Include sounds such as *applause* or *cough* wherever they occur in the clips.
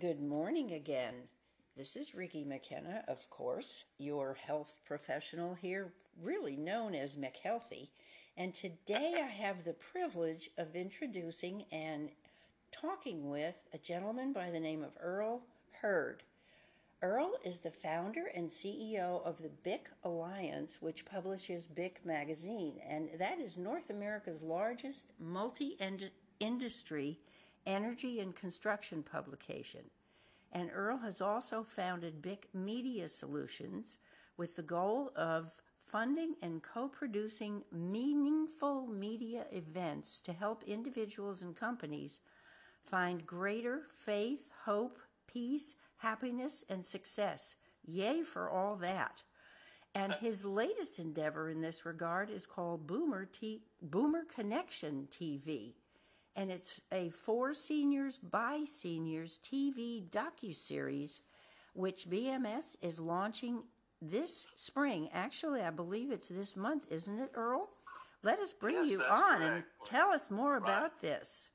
Good morning again. This is Ricky McKenna, of course, your health professional here, really known as McHealthy. And today I have the privilege of introducing and talking with a gentleman by the name of Earl Heard. Earl is the founder and CEO of the BIC Alliance, which publishes BIC Magazine, and that is North America's largest multi industry energy and construction publication. And Earl has also founded BIC Media Solutions with the goal of funding and co producing meaningful media events to help individuals and companies find greater faith, hope, peace, happiness, and success. Yay for all that. And uh, his latest endeavor in this regard is called Boomer, T- Boomer Connection TV and it's a for seniors by seniors TV docu-series which BMS is launching this spring. Actually, I believe it's this month, isn't it, Earl? Let us bring yes, you correct. on and tell us more right. about this.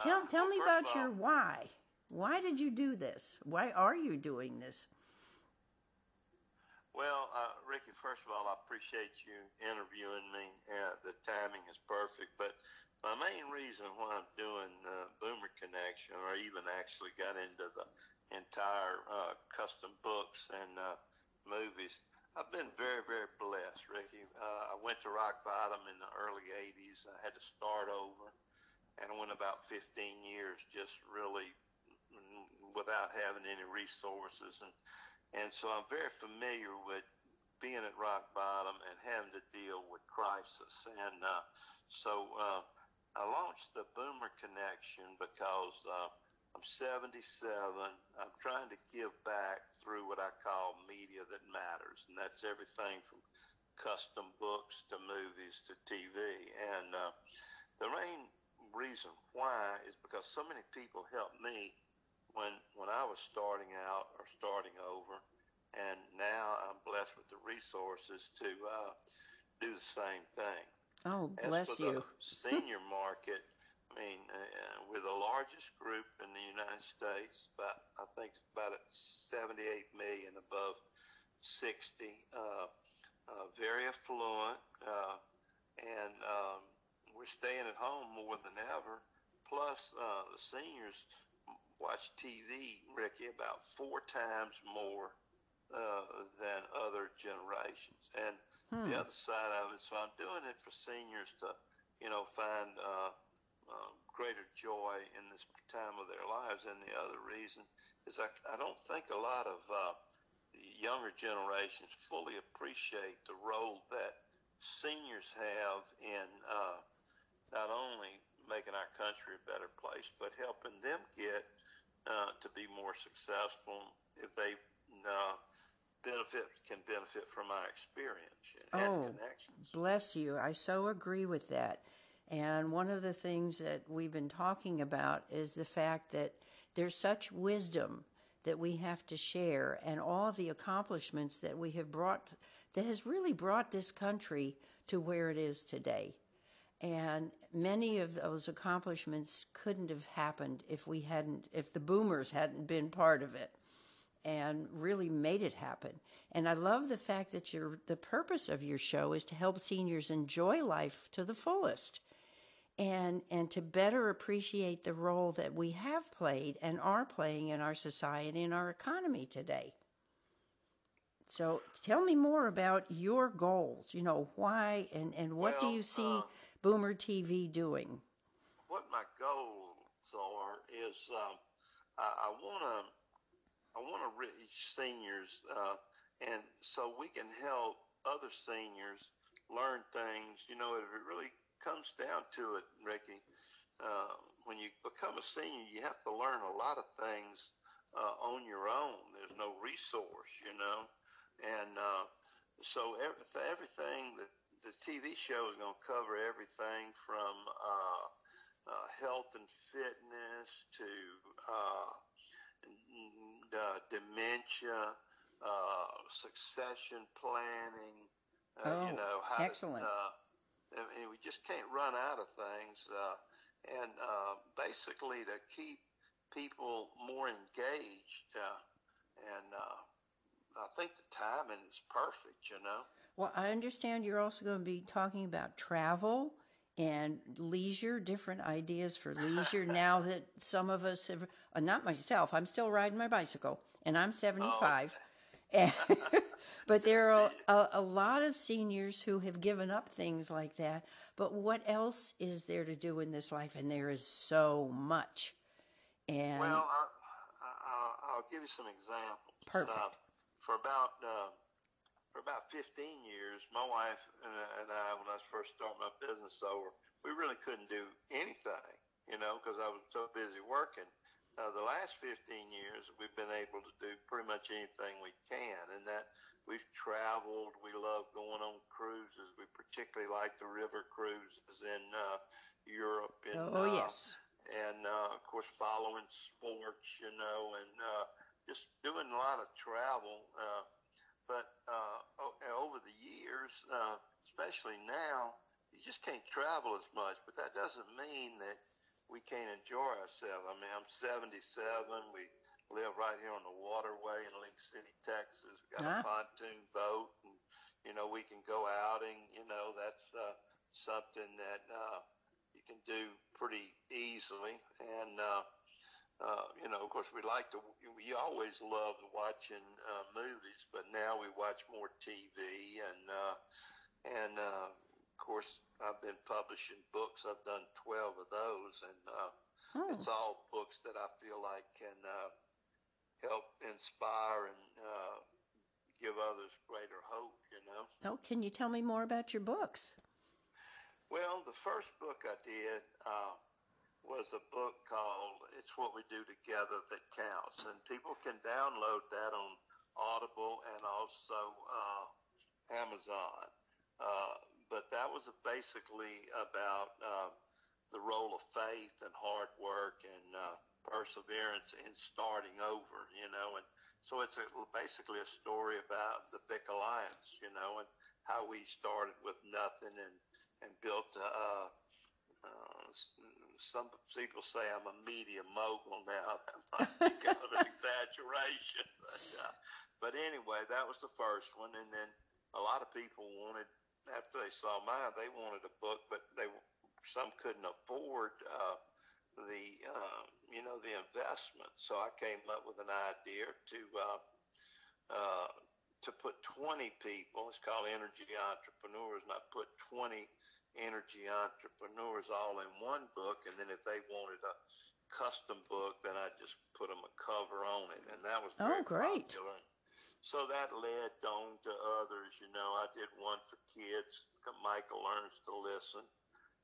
Tell, uh, tell well, me about all, your why. Why did you do this? Why are you doing this? Well, uh, Ricky, first of all, I appreciate you interviewing me. Uh, the timing is perfect. But my main reason why I'm doing Boomer Connection, or even actually got into the entire uh, custom books and uh, movies, I've been very, very blessed, Ricky. Uh, I went to rock bottom in the early 80s. I had to start over, and I went about 15 years just really mm, without having any resources. And, and so I'm very familiar with being at rock bottom and having to deal with crisis. And uh, so uh, I launched the Boomer Connection because uh, I'm 77. I'm trying to give back through what I call media that matters, and that's everything from custom books to movies to TV. And uh, the main reason why is because so many people helped me when when I was starting out or starting over, and now I'm blessed with the resources to uh, do the same thing. Oh, As bless for you. the *laughs* senior market, I mean, uh, we're the largest group in the United States, but I think about 78 million above 60, uh, uh, very affluent, uh, and um, we're staying at home more than ever. Plus, uh, the seniors watch TV, Ricky, about four times more uh, than other generations. And Hmm. the other side of it, so I'm doing it for seniors to, you know, find uh, uh, greater joy in this time of their lives. And the other reason is I, I don't think a lot of uh, the younger generations fully appreciate the role that seniors have in uh, not only making our country a better place, but helping them get uh, to be more successful if they uh, benefit can benefit from our experience and Oh, connections. Bless you. I so agree with that. And one of the things that we've been talking about is the fact that there's such wisdom that we have to share and all the accomplishments that we have brought that has really brought this country to where it is today. And many of those accomplishments couldn't have happened if we hadn't if the boomers hadn't been part of it and really made it happen. And I love the fact that your the purpose of your show is to help seniors enjoy life to the fullest and and to better appreciate the role that we have played and are playing in our society and our economy today. So tell me more about your goals. You know, why and, and what do you see uh, Boomer TV doing? What my goals are is um, I, I want to I want to reach seniors, uh, and so we can help other seniors learn things. You know, if it really comes down to it, Ricky. Uh, when you become a senior, you have to learn a lot of things uh, on your own. There's no resource, you know, and uh, so everything, everything that the TV show is going to cover everything from uh, uh, health and fitness to uh, uh, dementia, uh, succession planning. Uh, Oh, you know how excellent. To, uh, I mean, we just can't run out of things, uh, and uh, basically to keep people more engaged, uh, and uh, I think the timing is perfect. You know. Well, I understand you're also going to be talking about travel and leisure, different ideas for leisure. now that some of us have, uh, not myself, I'm still riding my bicycle, and I'm 75. Oh, okay. *laughs* but there are a, a, lot of seniors who have given up things like that. But what else is there to do in this life? And there is so much. And well, I, will give you some examples. Perfect. Uh, for about uh, for about 15 years, my wife and I, when I was first starting my business over, we really couldn't do anything, you know, because I was so busy working. Uh, the last 15 years, we've been able to do pretty much anything we can, and that we've traveled. We love going on cruises. We particularly like the river cruises in uh, Europe. And, oh, uh, yes. And uh, of course, following sports, you know, and uh, just doing a lot of travel. But uh, over the years, uh, especially now, you just can't travel as much. But that doesn't mean that we can't enjoy ourselves. I mean, I'm 77. We live right here on the waterway in League City, Texas. We got uh-huh. a pontoon boat, and you know we can go outing. You know that's uh, something that uh, you can do pretty easily, and uh, uh, you know, of course, we like to. We always loved watching uh, movies, but now we watch more TV, and uh, and uh, of course, I've been publishing books. I've done twelve of those, and uh, oh. it's all books that I feel like can uh, help inspire and uh, give others greater hope. You know. Oh, can you tell me more about your books? Well, the first book I did. Uh, was a book called It's What We Do Together That Counts. And people can download that on Audible and also uh, Amazon. Uh, but that was basically about uh, the role of faith and hard work and uh, perseverance in starting over, you know. And so it's a, basically a story about the Bic Alliance, you know, and how we started with nothing and, and built a, uh, some people say I'm a media mogul now. That might be kind of an *laughs* exaggeration, but, uh, but anyway, that was the first one, and then a lot of people wanted after they saw mine, they wanted a book, but they some couldn't afford uh, the uh, you know the investment. So I came up with an idea to uh, uh, to put 20 people. It's called Energy Entrepreneurs, and I put 20 energy entrepreneurs all in one book. And then if they wanted a custom book, then I just put them a cover on it. And that was oh, great. Popular. So that led on to others. You know, I did one for kids, Michael Learns to Listen.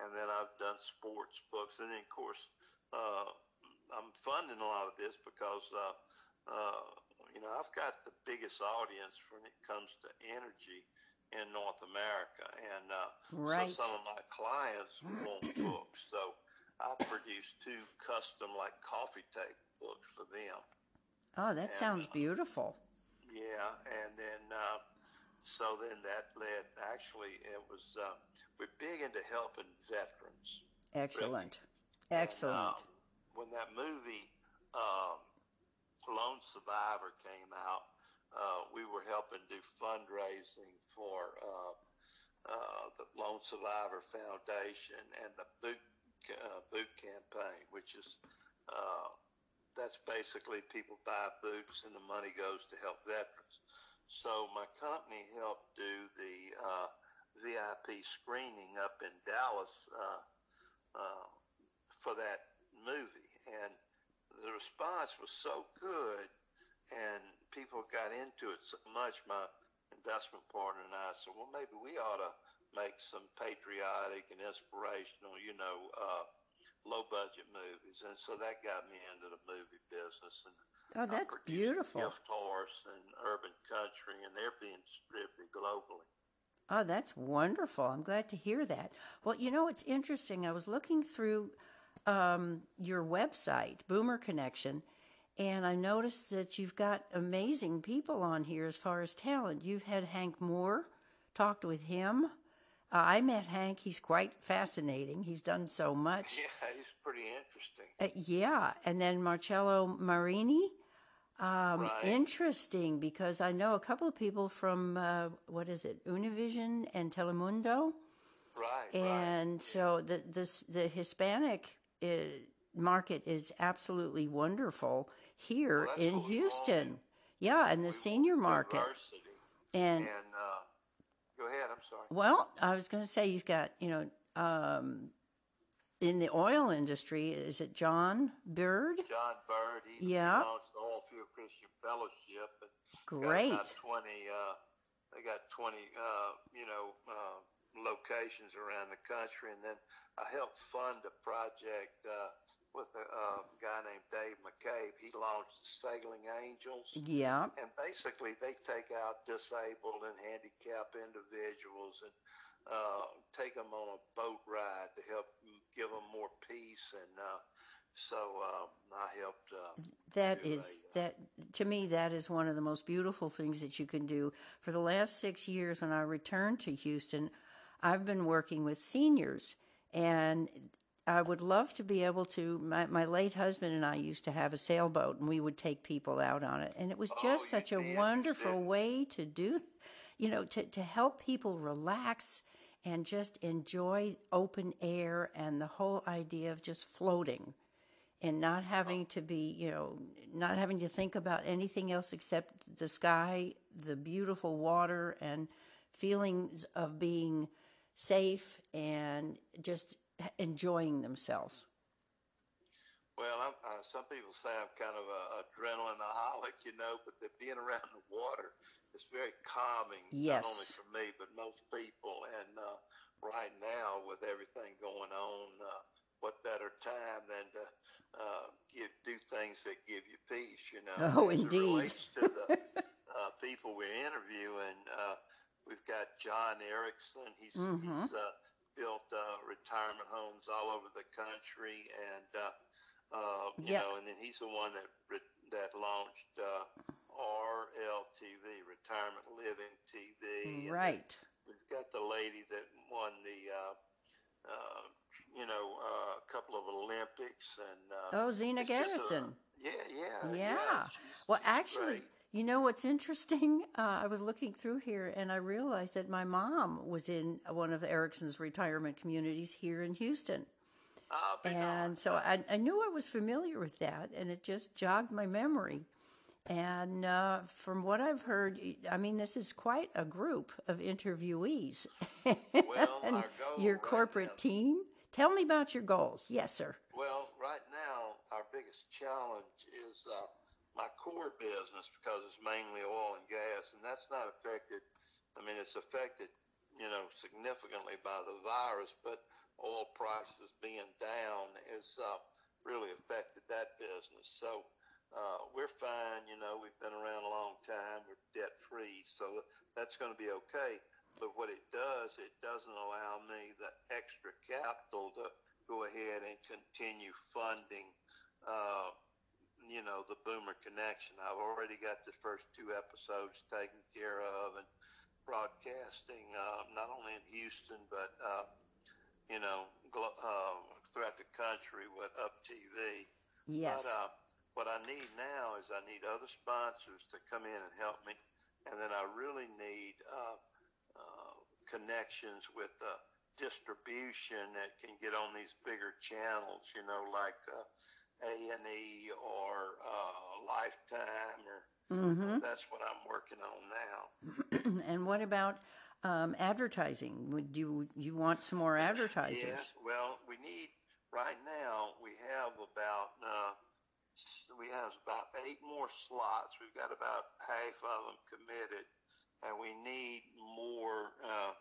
And then I've done sports books. And then, of course, uh, I'm funding a lot of this because, uh, uh, you know, I've got the biggest audience when it comes to energy in North America, and uh, right. so some of my clients want *clears throat* books. So I produced two custom like coffee table books for them. Oh, that and, sounds uh, beautiful. Yeah, and then uh, so then that led. Actually, it was uh, we're big into helping veterans. Excellent, really. excellent. And, uh, when that movie um, Lone Survivor came out, uh, we were helping do fundraising for uh, uh, the Lone Survivor Foundation and the boot uh, boot campaign, which is uh, that's basically people buy boots and the money goes to help veterans. So my company helped do the uh, VIP screening up in Dallas for that movie, and the response was so good and people got into it so much. My investment partner and I said, well, maybe we ought to make some patriotic and inspirational, you know, uh, low budget movies. And so that got me into the movie business. And oh, that's beautiful. Gift Horse and Urban Country, and they're being distributed globally. Oh, that's wonderful. I'm glad to hear that. Well, you know, it's interesting. I was looking through um, your website, Boomer Connection, and I noticed that you've got amazing people on here as far as talent. You've had Hank Moore, talked with him. I met Hank. He's quite fascinating. He's done so much. *laughs* Yeah, he's pretty interesting. Uh, yeah, and then Marcello Marini. Um, Right. Interesting because I know a couple of people from uh, what is it, Univision and Telemundo, Right, right. and so the this the Hispanic uh, market is absolutely wonderful here Well, in Houston. Yeah, and the We senior market. diversity. And And uh, go ahead. I'm sorry. well, I was going to say you've got you know um, in the oil industry. Is it John Bird? John Bird. He Yeah. launched the Oilfield Christian Fellowship. Got Great. about Twenty. Uh, they got twenty. Uh, you know. Locations around the country and then I helped fund a project uh, with a uh, guy named Dave McCabe. He launched the Sailing Angels. Yeah. and basically they take out disabled and handicapped individuals and uh, take them on a boat ride to help give them more peace and uh, so uh, I helped uh, That is a, uh, that to me that is one of the most beautiful things that you can do. For the last 6 years when I returned to Houston, I've been working with seniors and I would love to be able to my, my late husband and I used to have a sailboat and we would take people out on it. And it was Oh, just you'd such a wonderful *laughs* way to do you know to to help people relax and just enjoy open air and the whole idea of just floating and not having to be, you know, not having to think about anything else except the sky, the beautiful water, and feelings of being safe and just enjoying themselves. well I'm, uh, some people say I'm kind of a adrenaline-aholic you know but the, being around the water is very calming Yes. not only for me but most people and uh, right now with everything going on uh, what better time than to uh, give do things that give you peace you know Oh, indeed. relates to the *laughs* uh, people we're interviewing uh, we've got John Erickson he's, Mhm. he's uh, built uh, retirement homes all over the country and uh, uh, you Yeah. know and then he's the one that re- that launched uh, RLTV Retirement Living TV Right. We've got the lady that won the, uh, uh, you know, uh, a couple of Olympics and. Uh, Oh, Zina just a- Garrison. yeah, yeah, Yeah. she's- Well, actually. You know what's interesting? *laughs* Uh, I was looking through here and I realized that my mom was in one of Erickson's retirement communities here in Houston. I'll And so I, I knew I was familiar with that, and it just jogged my memory. And uh, from what I've heard, I mean, this is quite a group of interviewees. Well, *laughs* and our goal your right corporate now- team. Tell me about your goals. Yes, sir. Well, right now, our biggest challenge is uh, my core business because it's mainly oil and gas, and that's not affected. I mean, it's affected, you know, significantly by the virus, but oil prices being down has uh, really affected that business. So uh, we're fine. You know, we've been around a long time. We're debt free, so that's going to be okay. But what it does, it doesn't allow me the extra capital to go ahead and continue funding, uh, you know, the Boomer Connection. I've already got the first two episodes taken care of and broadcasting uh, not only in Houston but uh, you know glo- uh, throughout the country with Up TV. Yes. But uh, what I need now is I need other sponsors to come in and help me, and then I really need uh, uh, connections with uh, distribution that can get on these bigger channels. You know, like uh, A and E or uh, Lifetime, or hmm that's what I'm working on now. *clears throat* and what about um, advertising? Would you you want some more advertisers? Yes. Well, we need right now. We have about uh, we have about eight more slots. We've got about half of them committed, and we need more uh,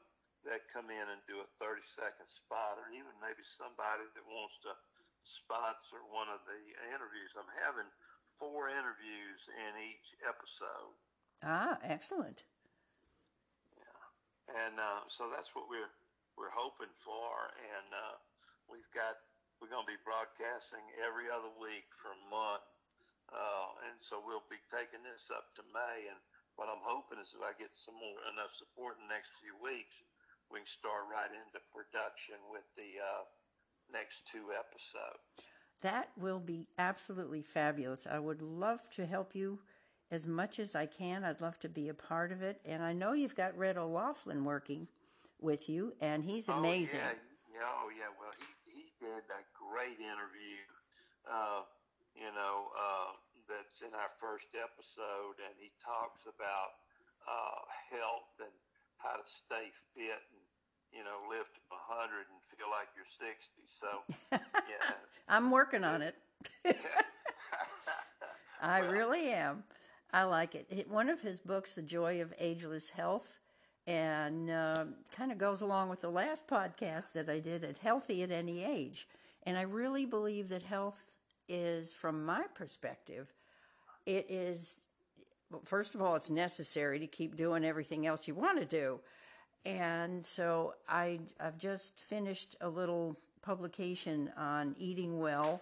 that come in and do a thirty second spot, or even maybe somebody that wants to sponsor one of the interviews. I'm having four interviews in each episode. Ah, excellent. Yeah, and uh, so that's what we're we're hoping for. And uh, we've got we're going to be broadcasting every other week for a month, uh, and so we'll be taking this up to May. And what I'm hoping is if I get some more enough support in the next few weeks, we can start right into production with the uh, next two episodes. That will be absolutely fabulous. I would love to help you as much as I can. I'd love to be a part of it. And I know you've got Red O'Laughlin working with you, and he's amazing. Oh, yeah. Oh, yeah. Well, he, he did a great interview, uh, you know, uh, that's in our first episode, and he talks about uh, health and how to stay fit and you know live to 100 and feel like you're 60 so *laughs* yeah. I'm working on it. *laughs* I well, really am. I like it. One of his books the joy of ageless health and uh, kind of goes along with the last podcast that i did at healthy at any age and i really believe that health is from my perspective it is well, first of all, it's necessary to keep doing everything else you want to do. And so I, I've just finished a little publication on eating well,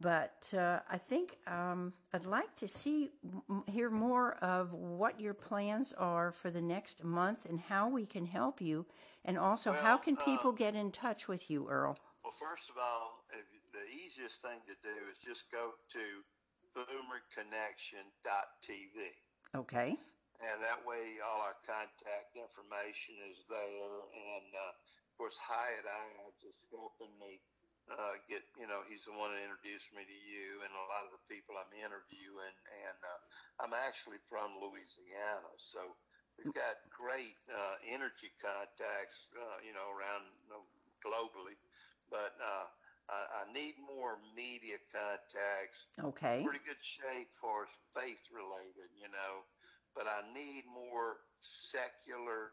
but uh, I think um, I'd like to see, hear more of what your plans are for the next month and how we can help you, and also well, how can people uh, get in touch with you, Earl? Well, first of all, the easiest thing to do is just go to boomerconnection.tv. Okay. And that way, all our contact information is there. And uh, of course, Hyatt Ives just helping me uh, get, you know, he's the one that introduced me to you and a lot of the people I'm interviewing. And uh, I'm actually from Louisiana. So we've got great uh, energy contacts, uh, you know, around you know, globally. But uh, I, I need more media contacts. Okay. Pretty good shape for faith related, you know, but I need more secular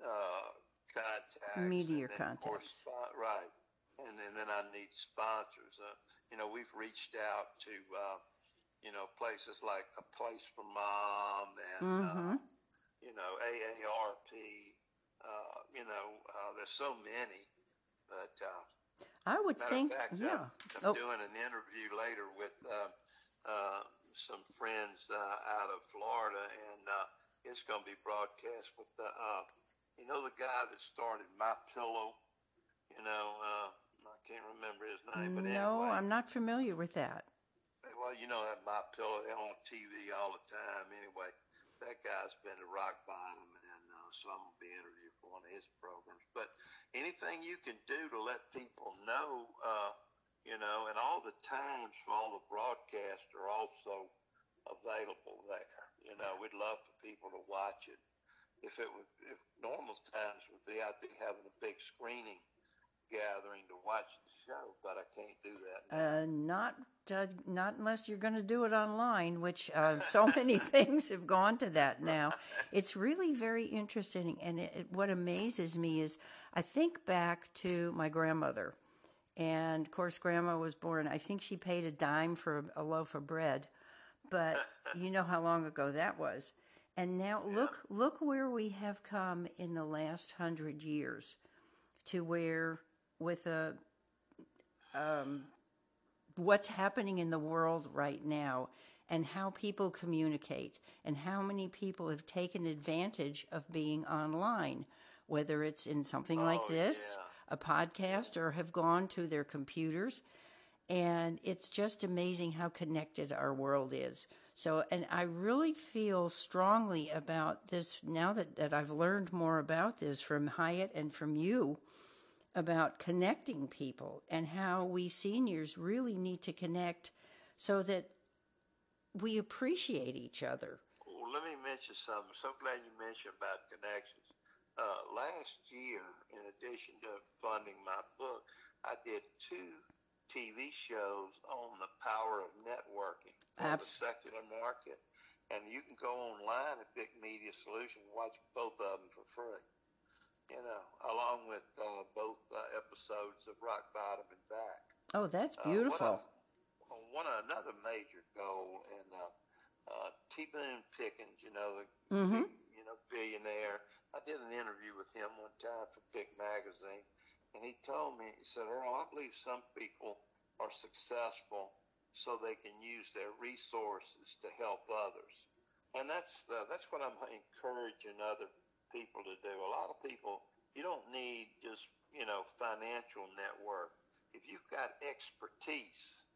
uh, contacts. Media contacts. right. And, and then I need sponsors. Uh, you know, we've reached out to, uh, you know, places like A Place for Mom and, uh, mm-hmm. you know, AARP. Uh, you know, uh, there's so many. But I would think, fact, yeah. I'm, I'm oh. doing an interview later with uh, uh, some friends uh, out of Florida, and uh, it's going to be broadcast with the, uh, you know, the guy that started My Pillow. You know, uh, I can't remember his name, but no, anyway, I'm not familiar with that. Well, you know that My Pillow, they're on TV all the time. Anyway, that guy's been to rock bottom, and uh, so I'm gonna be interviewed for one of his programs. But anything you can do to let people know, uh, you know, and all the times for all the broadcasts are also available there. You know, we'd love for people to watch it. If it would, if normal times would be, I'd be having a big screening gathering to watch the show, but I can't do that. Uh, not uh, not unless you're going to do it online, which uh, so *laughs* many things have gone to that now. It's really very interesting, and it, it, what amazes me is I think back to my grandmother, and of course, Grandma was born. I think she paid a dime for a loaf of bread, but *laughs* you know how long ago that was. And now yeah. look look where we have come in the last hundred years, to where with a um, what's happening in the world right now and how people communicate and how many people have taken advantage of being online, whether it's in something oh, like this, yeah. A podcast, or have gone to their computers. And it's just amazing how connected our world is. So, and I really feel strongly about this now that, that I've learned more about this from Hyatt and from you about connecting people and how we seniors really need to connect so that we appreciate each other. Well, let me mention something. I'm so glad you mentioned about connections. Uh, last year, in addition to funding my book, I did two TV shows on the power of networking for the secular market. And you can go online at BIC Media Solutions and watch both of them for free you know, along with uh, both uh, episodes of Rock Bottom and Back. Oh, that's beautiful. Uh, one, one another major goal, and uh, uh, T. Boone Pickens, you know, the mm-hmm. you know billionaire. I did an interview with him one time for BIC Magazine, and he told me, he said, Earl, I believe some people are successful so they can use their resources to help others, and that's uh, that's what I'm encouraging other people to do. A lot of people you don't need just you know financial network. If you've got expertise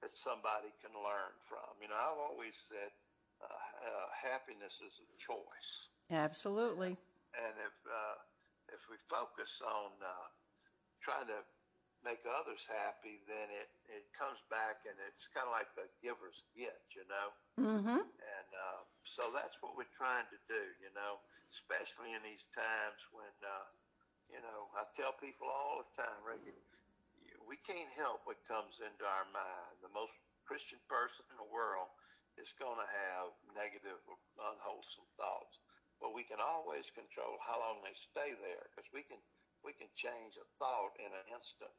that somebody can learn from, you know, I've always said uh, uh, happiness is a choice. Absolutely. And if uh, if we focus on uh, trying to make others happy, then it, it comes back and it's kind of like the giver's gift, you know? Mm-hmm. And uh, so that's what we're trying to do, you know, especially in these times when, uh, you know, I tell people all the time, Ricky, we can't help what comes into our mind. The most Christian person in the world is going to have negative, unwholesome thoughts. But we can always control how long they stay there because we can we can change a thought in an instant.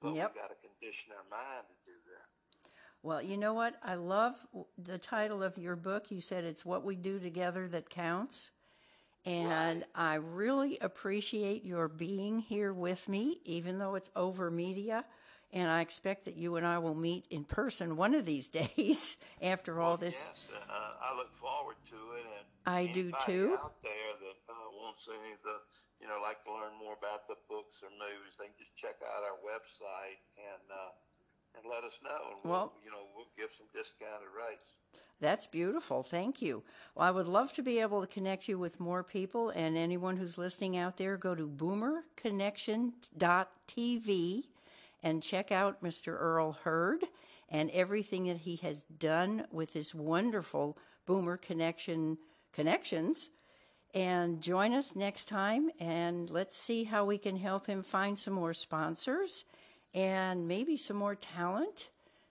But Yep. we got to condition our mind to do that. Well, you know what? I love the title of your book. You said it's what we do together that counts. And I really appreciate your being here with me, even though it's over media. And I expect that you and I will meet in person one of these *laughs* days after all this. Yes, uh, I look forward to it, and I do too. Out there that uh, wants any of the, you know, like to learn more about the books or movies, they can just check out our website and uh, and let us know, and we'll, Well- you know, we'll give some discounted rates. That's beautiful. Thank you. Well, I would love to be able to connect you with more people and anyone who's listening out there. Go to boomerconnection.tv and check out Mr. Earl Heard and everything that he has done with his wonderful Boomer Connection connections. And join us next time and let's see how we can help him find some more sponsors and maybe some more talent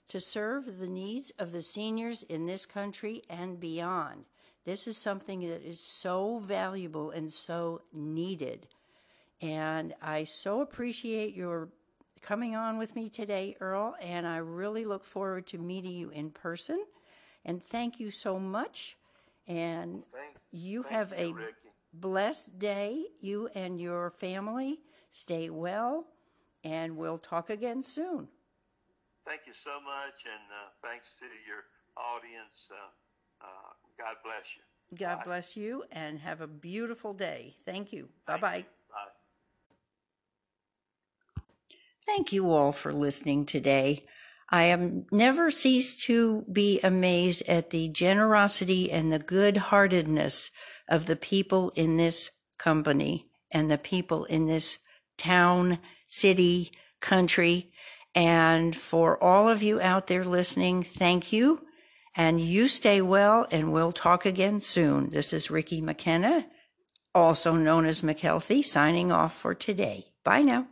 to serve the needs of the seniors in this country and beyond. This is something that is so valuable and so needed. And I so appreciate your coming on with me today, Earl, and I really look forward to meeting you in person. And thank you so much. And Thank, you thank have you, a Ricky. blessed day, you and your family. Stay well, and we'll talk again soon. Thank you so much, and uh, thanks to your audience. Uh, uh, God bless you. God Bye. bless you and have a beautiful day. Thank you. Bye Thank bye. you. Bye. Thank you all for listening today. I am never cease to be amazed at the generosity and the good heartedness of the people in this company and the people in this town, city, country. And for all of you out there listening, thank you. And you stay well, and we'll talk again soon. This is Ricky McKenna, also known as McHealthy, signing off for today. Bye now.